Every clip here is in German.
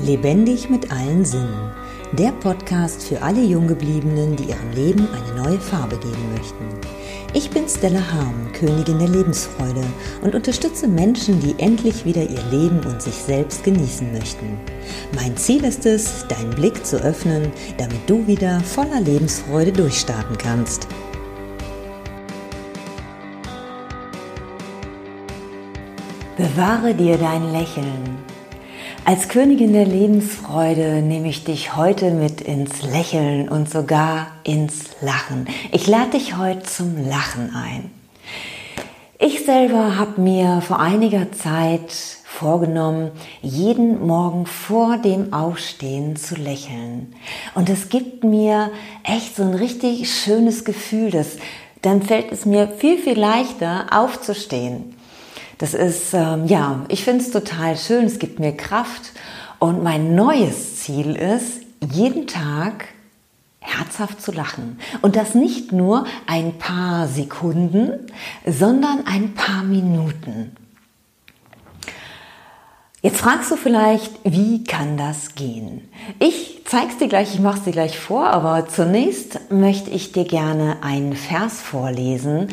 Lebendig mit allen Sinnen. Der Podcast für alle Junggebliebenen, die ihrem Leben eine neue Farbe geben möchten. Ich bin Stella Harm, Königin der Lebensfreude und unterstütze Menschen, die endlich wieder ihr Leben und sich selbst genießen möchten. Mein Ziel ist es, deinen Blick zu öffnen, damit du wieder voller Lebensfreude durchstarten kannst. Bewahre dir dein Lächeln. Als Königin der Lebensfreude nehme ich dich heute mit ins Lächeln und sogar ins Lachen. Ich lade dich heute zum Lachen ein. Ich selber habe mir vor einiger Zeit vorgenommen, jeden Morgen vor dem Aufstehen zu lächeln. Und es gibt mir echt so ein richtig schönes Gefühl, dass dann fällt es mir viel, viel leichter aufzustehen. Das ist, ähm, ja, ich finde es total schön, es gibt mir Kraft. Und mein neues Ziel ist, jeden Tag herzhaft zu lachen. Und das nicht nur ein paar Sekunden, sondern ein paar Minuten. Jetzt fragst du vielleicht, wie kann das gehen? Ich zeig's dir gleich, ich mach's dir gleich vor, aber zunächst möchte ich dir gerne einen Vers vorlesen,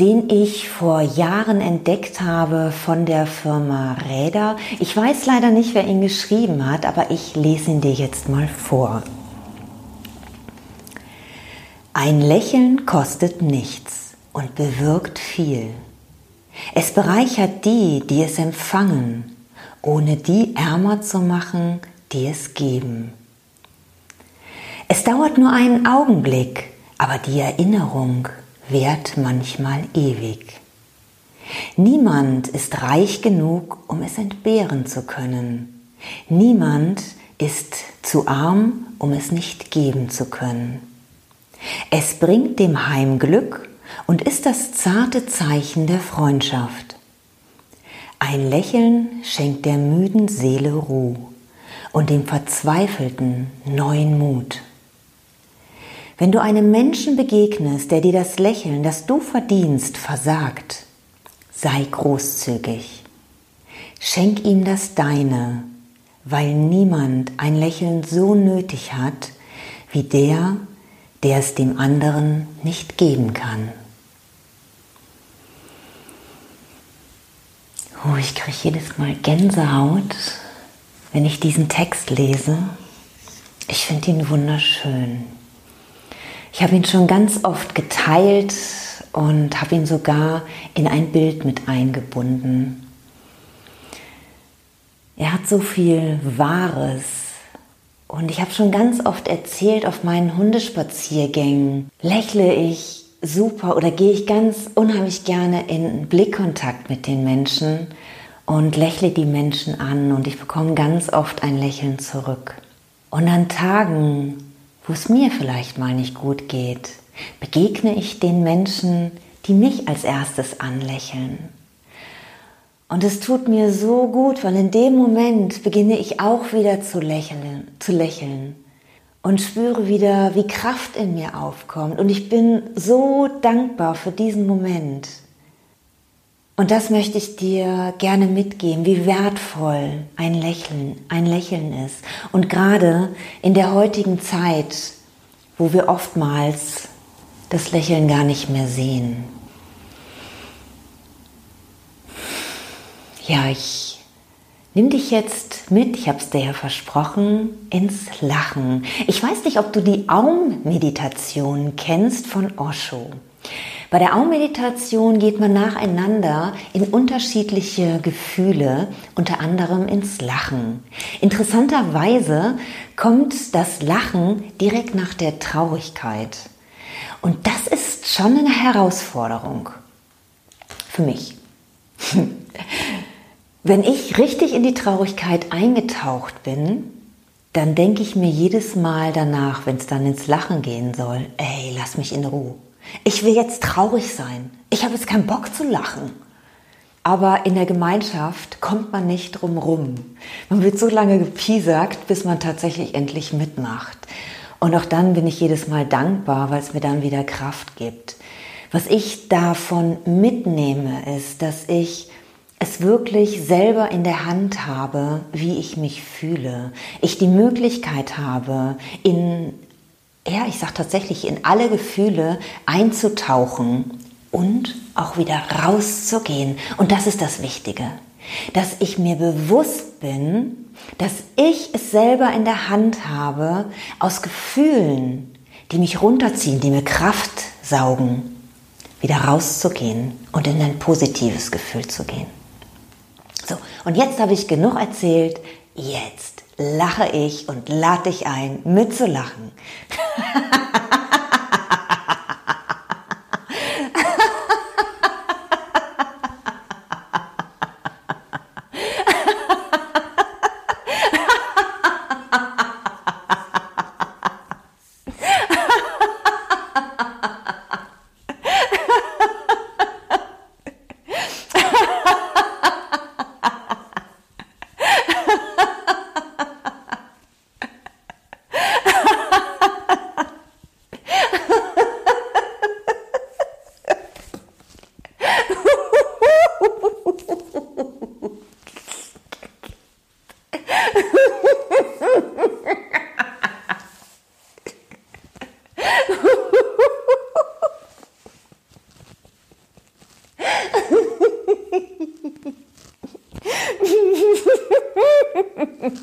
den ich vor Jahren entdeckt habe von der Firma Räder. Ich weiß leider nicht, wer ihn geschrieben hat, aber ich lese ihn dir jetzt mal vor. Ein Lächeln kostet nichts und bewirkt viel. Es bereichert die, die es empfangen, ohne die ärmer zu machen, die es geben. Es dauert nur einen Augenblick, aber die Erinnerung währt manchmal ewig. Niemand ist reich genug, um es entbehren zu können. Niemand ist zu arm, um es nicht geben zu können. Es bringt dem Heim Glück und ist das zarte Zeichen der Freundschaft. Ein Lächeln schenkt der müden Seele Ruhe und dem Verzweifelten neuen Mut. Wenn du einem Menschen begegnest, der dir das Lächeln, das du verdienst, versagt, sei großzügig. Schenk ihm das Deine, weil niemand ein Lächeln so nötig hat wie der, der es dem anderen nicht geben kann. Oh, ich kriege jedes Mal Gänsehaut, wenn ich diesen Text lese. Ich finde ihn wunderschön. Ich habe ihn schon ganz oft geteilt und habe ihn sogar in ein Bild mit eingebunden. Er hat so viel Wahres und ich habe schon ganz oft erzählt, auf meinen Hundespaziergängen lächle ich super oder gehe ich ganz unheimlich gerne in Blickkontakt mit den Menschen und lächle die Menschen an und ich bekomme ganz oft ein Lächeln zurück. Und an Tagen, wo es mir vielleicht mal nicht gut geht, begegne ich den Menschen, die mich als erstes anlächeln. Und es tut mir so gut, weil in dem Moment beginne ich auch wieder zu lächeln, zu lächeln und spüre wieder, wie Kraft in mir aufkommt. Und ich bin so dankbar für diesen Moment. Und das möchte ich dir gerne mitgeben, wie wertvoll ein Lächeln, ein Lächeln ist. Und gerade in der heutigen Zeit, wo wir oftmals das Lächeln gar nicht mehr sehen. Ja, ich nehme dich jetzt mit, ich habe es dir ja versprochen, ins Lachen. Ich weiß nicht, ob du die Aum-Meditation kennst von Osho. Bei der Aummeditation geht man nacheinander in unterschiedliche Gefühle, unter anderem ins Lachen. Interessanterweise kommt das Lachen direkt nach der Traurigkeit. Und das ist schon eine Herausforderung für mich. Wenn ich richtig in die Traurigkeit eingetaucht bin, dann denke ich mir jedes Mal danach, wenn es dann ins Lachen gehen soll, ey, lass mich in Ruhe. Ich will jetzt traurig sein. Ich habe jetzt keinen Bock zu lachen. Aber in der Gemeinschaft kommt man nicht drum rum. Man wird so lange gepiesackt, bis man tatsächlich endlich mitmacht. Und auch dann bin ich jedes Mal dankbar, weil es mir dann wieder Kraft gibt. Was ich davon mitnehme, ist, dass ich es wirklich selber in der Hand habe, wie ich mich fühle. Ich die Möglichkeit habe, in, ja, ich sage tatsächlich, in alle Gefühle einzutauchen und auch wieder rauszugehen. Und das ist das Wichtige, dass ich mir bewusst bin, dass ich es selber in der Hand habe, aus Gefühlen, die mich runterziehen, die mir Kraft saugen, wieder rauszugehen und in ein positives Gefühl zu gehen. So, und jetzt habe ich genug erzählt. Jetzt lache ich und lade dich ein, mitzulachen.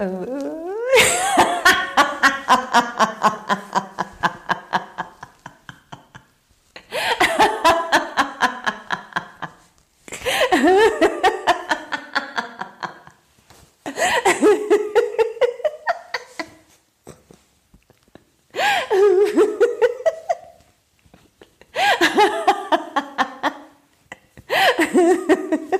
Ha ha ha.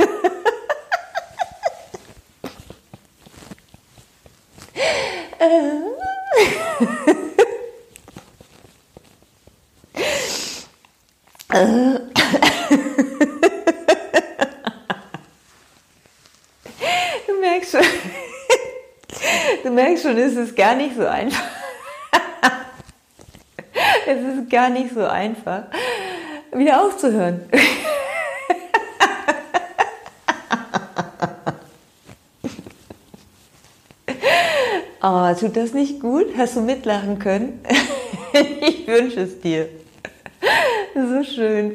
schon, ist es gar nicht so einfach. es ist gar nicht so einfach, wieder aufzuhören. Oh, tut das nicht gut? Hast du mitlachen können? ich wünsche es dir. So schön.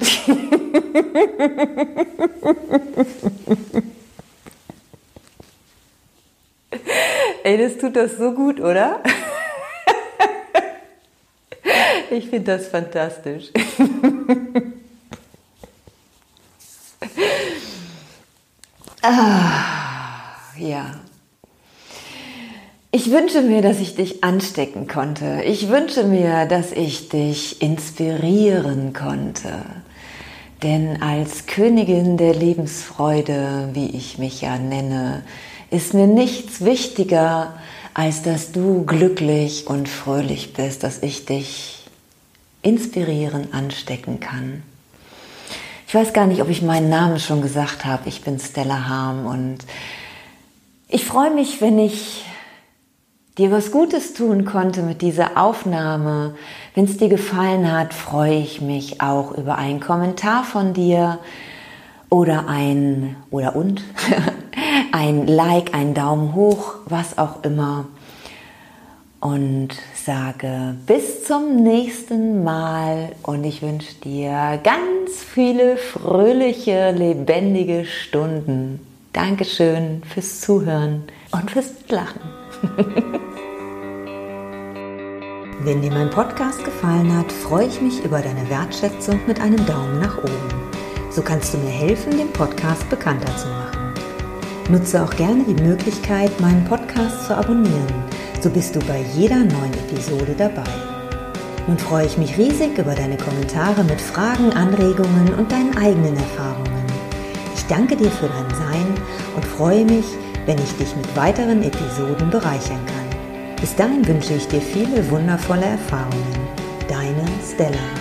Ey, das tut das so gut, oder? Ich finde das fantastisch. ah, ja. Ich wünsche mir, dass ich dich anstecken konnte. Ich wünsche mir, dass ich dich inspirieren konnte. Denn als Königin der Lebensfreude, wie ich mich ja nenne, ist mir nichts wichtiger, als dass du glücklich und fröhlich bist, dass ich dich inspirieren, anstecken kann. weiß gar nicht, ob ich meinen Namen schon gesagt habe. Ich bin Stella Harm und ich freue mich, wenn ich dir was Gutes tun konnte mit dieser Aufnahme. Wenn es dir gefallen hat, freue ich mich auch über einen Kommentar von dir oder ein oder und ein Like, ein Daumen hoch, was auch immer. Und sage bis zum nächsten Mal und ich wünsche dir ganz viele fröhliche, lebendige Stunden. Dankeschön fürs Zuhören und fürs Lachen. Wenn dir mein Podcast gefallen hat, freue ich mich über deine Wertschätzung mit einem Daumen nach oben. So kannst du mir helfen, den Podcast bekannter zu machen. Nutze auch gerne die Möglichkeit, meinen Podcast zu abonnieren. So bist du bei jeder neuen Episode dabei. Nun freue ich mich riesig über deine Kommentare mit Fragen, Anregungen und deinen eigenen Erfahrungen. Ich danke dir für dein Sein und freue mich, wenn ich dich mit weiteren Episoden bereichern kann. Bis dahin wünsche ich dir viele wundervolle Erfahrungen. Deine Stella.